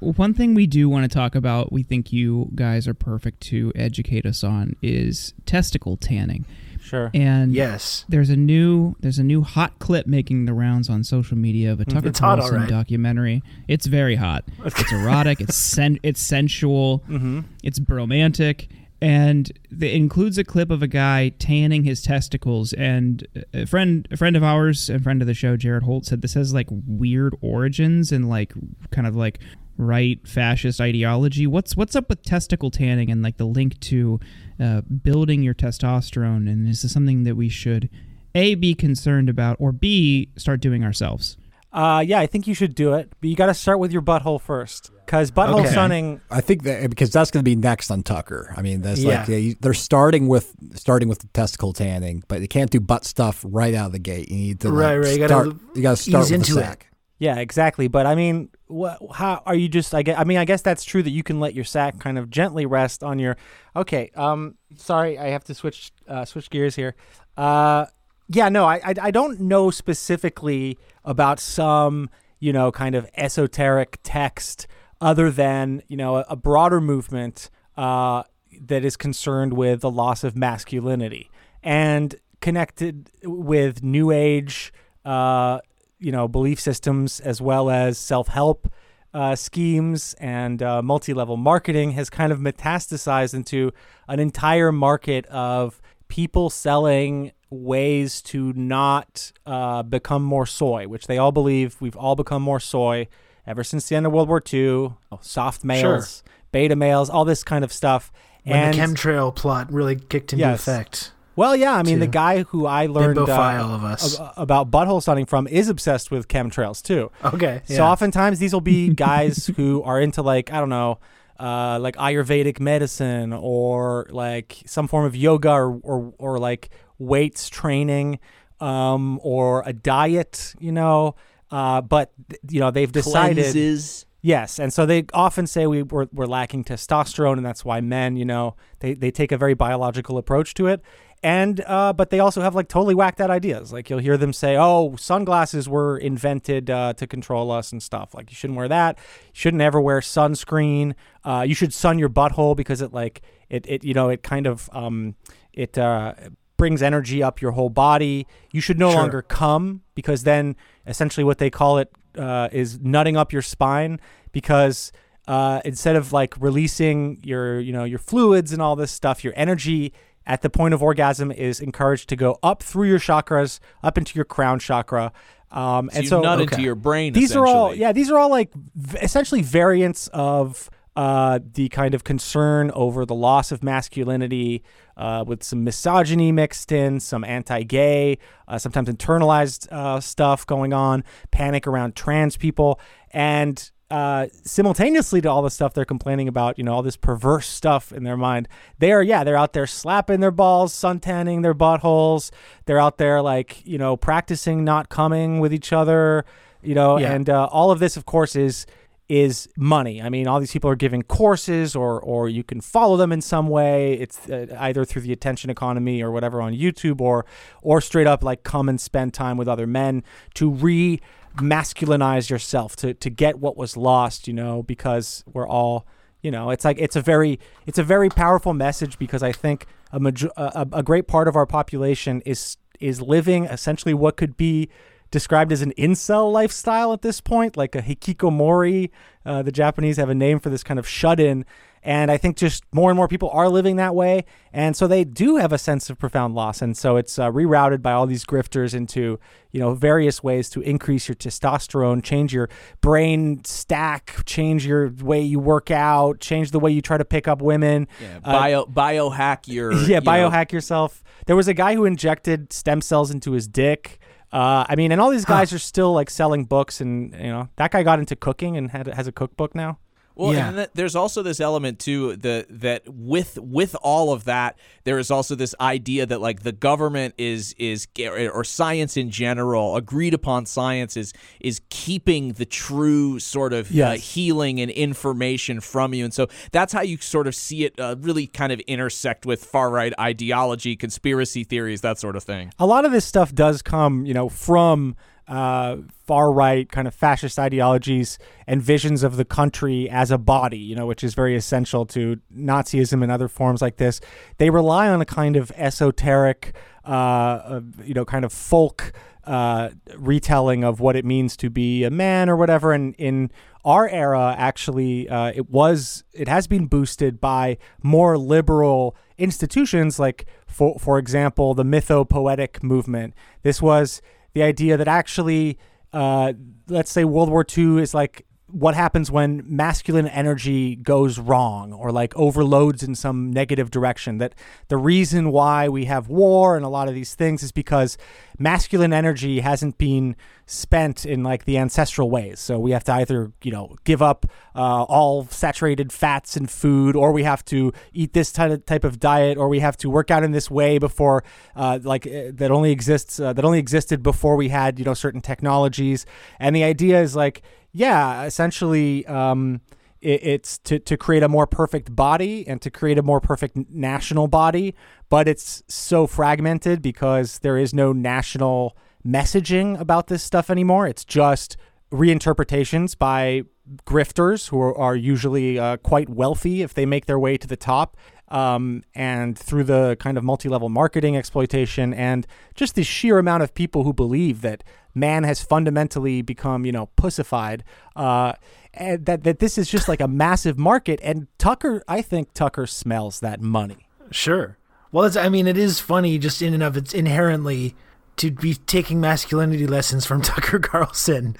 One thing we do want to talk about, we think you guys are perfect to educate us on, is testicle tanning. Sure. And Yes. there's a new there's a new hot clip making the rounds on social media of a Tucker It's hot, Carlson alright. documentary. It's very hot. It's erotic. it's sen- it's sensual. Mm-hmm. It's bromantic, and it includes a clip of a guy tanning his testicles. And a friend a friend of ours, a friend of the show, Jared Holt, said this has like weird origins and like kind of like right fascist ideology. What's what's up with testicle tanning and like the link to uh, building your testosterone? And is this something that we should a be concerned about or b start doing ourselves? Uh, yeah, I think you should do it, but you got to start with your butthole first, because butthole Okay. sunning. I think that because that's going to be next on Tucker. I mean, that's like Yeah. they, they're starting with starting with the testicle tanning, but you can't do butt stuff right out of the gate. You need to like, Right, right. You gotta start. You got to start ease with into the it. Yeah, exactly. But I mean, wha how are you just? I guess, I mean, I guess that's true that you can let your sack kind of gently rest on your. Okay. Um. Sorry, I have to switch uh, switch gears here. Uh. Yeah. No, I, I I don't know specifically about some you know kind of esoteric text other than you know a, a broader movement uh that is concerned with the loss of masculinity and connected with new age uh you know belief systems as well as self-help uh, schemes and uh, multi-level marketing has kind of metastasized into an entire market of people selling ways to not uh, become more soy, which they all believe we've all become more soy ever since the end of World War II. Oh, soft males, beta males, all this kind of stuff. When and the chemtrail plot really kicked into Yes. effect. Well, yeah, I mean, the guy who I learned uh, Bimbophile of us. ab- about butthole sunning from is obsessed with chemtrails too. Okay. So oftentimes these will be guys who are into like I don't know, uh, like Ayurvedic medicine or like some form of yoga or or, or like weights training, um, or a diet, you know. Uh, but you know they've decided Cleanses. Yes, and so they often say we we're, we're lacking testosterone, and that's why men, you know, they, they take a very biological approach to it. And uh, but they also have like totally whacked out ideas. Like you'll hear them say, "Oh, sunglasses were invented uh, to control us and stuff. Like you shouldn't wear that. You shouldn't ever wear sunscreen. Uh, you should sun your butthole because it like it it you know it kind of um it uh, brings energy up your whole body. You should no Sure. longer come because then essentially what they call it uh, is nutting up your spine because uh, instead of like releasing your you know your fluids and all this stuff, your energy at the point of orgasm is encouraged to go up through your chakras, up into your crown chakra. Um, So and you so nut okay. into your brain. these are all yeah these are all like v- essentially variants of uh, the kind of concern over the loss of masculinity uh, with some misogyny mixed in some anti-gay uh, sometimes internalized uh, stuff going on panic around trans people and uh, simultaneously to all the stuff they're complaining about, you know, all this perverse stuff in their mind, they are, yeah, they're out there slapping their balls, suntanning their buttholes. They're out there, like, you know, practicing not coming with each other, you know, Yeah. and uh, all of this, of course, is is money. I mean, all these people are giving courses, or or you can follow them in some way. It's uh, either through the attention economy or whatever on YouTube, or or straight up like come and spend time with other men to re masculinize yourself to to get what was lost. You know, because we're all you know it's like it's a very it's a very powerful message because I think a major, a, a great part of our population is is living essentially what could be described as an incel lifestyle at this point, like a hikikomori. Uh, the Japanese have a name for this kind of shut-in, and I think just more and more people are living that way, and so they do have a sense of profound loss, and so it's uh, rerouted by all these grifters into you know various ways to increase your testosterone, change your brain stack, change your way you work out, change the way you try to pick up women. Yeah, Uh, bio biohack your yeah, you know, biohack yourself. There was a guy who injected stem cells into his dick. Uh, I mean, and all these guys are still like selling books, and you know that guy got into cooking and had has a cookbook now. Well, Yeah. and th- there's also this element too the that with with all of that, there is also this idea that like the government is is or science in general, agreed upon science is is keeping the true sort of uh, healing and information from you, and so that's how you sort of see it uh, really kind of intersect with far right ideology, conspiracy theories, that sort of thing. A lot of this stuff does come, you know, from uh, far right kind of fascist ideologies and visions of the country as a body, you know, which is very essential to Nazism and other forms like this. They rely on a kind of esoteric, uh, uh, you know, kind of folk uh, retelling of what it means to be a man or whatever. And in our era, actually, uh, it was it has been boosted by more liberal institutions, like for for example, the mythopoetic movement. This was the idea that actually, uh, let's say World War II is like what happens when masculine energy goes wrong or like overloads in some negative direction that the reason why we have war and a lot of these things is because masculine energy hasn't been spent in like the ancestral ways. So we have to either you know give up uh, all saturated fats and food or we have to eat this type of diet or we have to work out in this way before uh, like uh, that only exists uh, that only existed before we had you know certain technologies. And the idea is like yeah, essentially, um, it, it's to, to create a more perfect body and to create a more perfect national body, but it's so fragmented because there is no national messaging about this stuff anymore. It's just reinterpretations by grifters who are, are usually uh, quite wealthy if they make their way to the top. Um, and through the kind of multi level marketing exploitation and just the sheer amount of people who believe that man has fundamentally become, you know, pussified. Uh, and that that this is just like a massive market. And Tucker, I think Tucker smells that money. Sure. Well, it's, I mean, it is funny just in and of its inherently to be taking masculinity lessons from Tucker Carlson,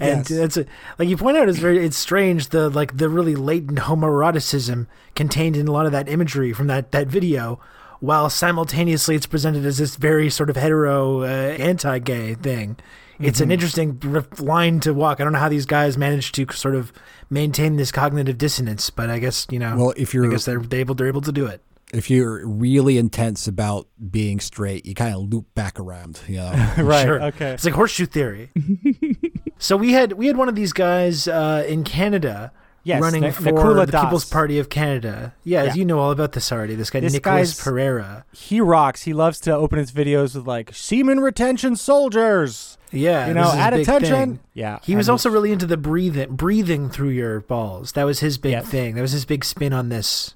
and yes. it's a, like you point out, it's very it's strange the like the really latent homoeroticism contained in a lot of that imagery from that that video, while simultaneously it's presented as this very sort of hetero uh, anti-gay thing. It's mm-hmm. an interesting line to walk. I don't know how these guys manage to sort of maintain this cognitive dissonance, but I guess you know. Well, if you're, I guess they're, they're able they're able to do it. If you're really intense about being straight, you kind of loop back around. You know? right. Sure. Okay. It's like horseshoe theory. so we had we had one of these guys uh, in Canada yes, running N- for the Das. People's Party of Canada. Yeah, yeah, you know all about this already. This guy, this Nicholas Pereira. He rocks. He loves to open his videos with like semen retention soldiers. Yeah, you know, at attention. Thing. Yeah, he was also really into the breathing, breathing through your balls. That was his big yeah. thing. That was his big spin on this.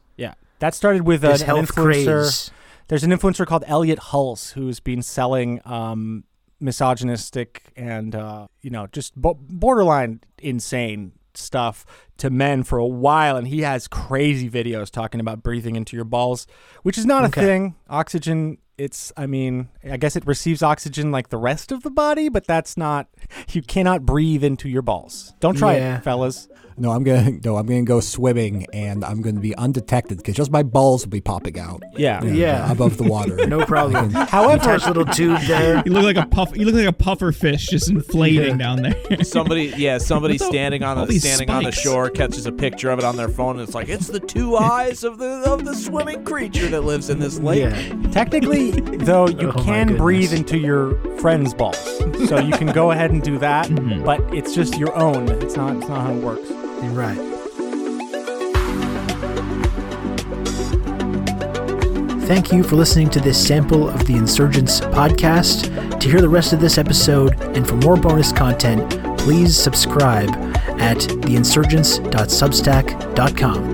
That started with an, an influencer. Craze. There's an influencer called Elliot Hulse who's been selling um, misogynistic and uh, you know just borderline insane stuff to men for a while, and he has crazy videos talking about breathing into your balls, which is not okay. a thing. Oxygen, it's, I mean, I guess it receives oxygen like the rest of the body, but that's not, you cannot breathe into your balls. Don't try yeah. it, fellas. No, I'm gonna no, I'm gonna go swimming, and I'm gonna be undetected because just my balls will be popping out. Yeah, you know, yeah, above the water. no problem. However, little tube there. You look like a puff. You look like a puffer fish just inflating yeah. down there. somebody, yeah, somebody standing on the standing spikes? on the shore catches a picture of it on their phone, and it's like it's the two eyes of the of the swimming creature that lives in this lake. Yeah. Technically, though, you oh can breathe into your friend's balls, so you can go ahead and do that, mm-hmm. but it's just your own. It's not. It's not how it works. Right. Thank you for listening to this sample of the Insurgents podcast. To hear the rest of this episode and for more bonus content, please subscribe at theinsurgents.substack.com.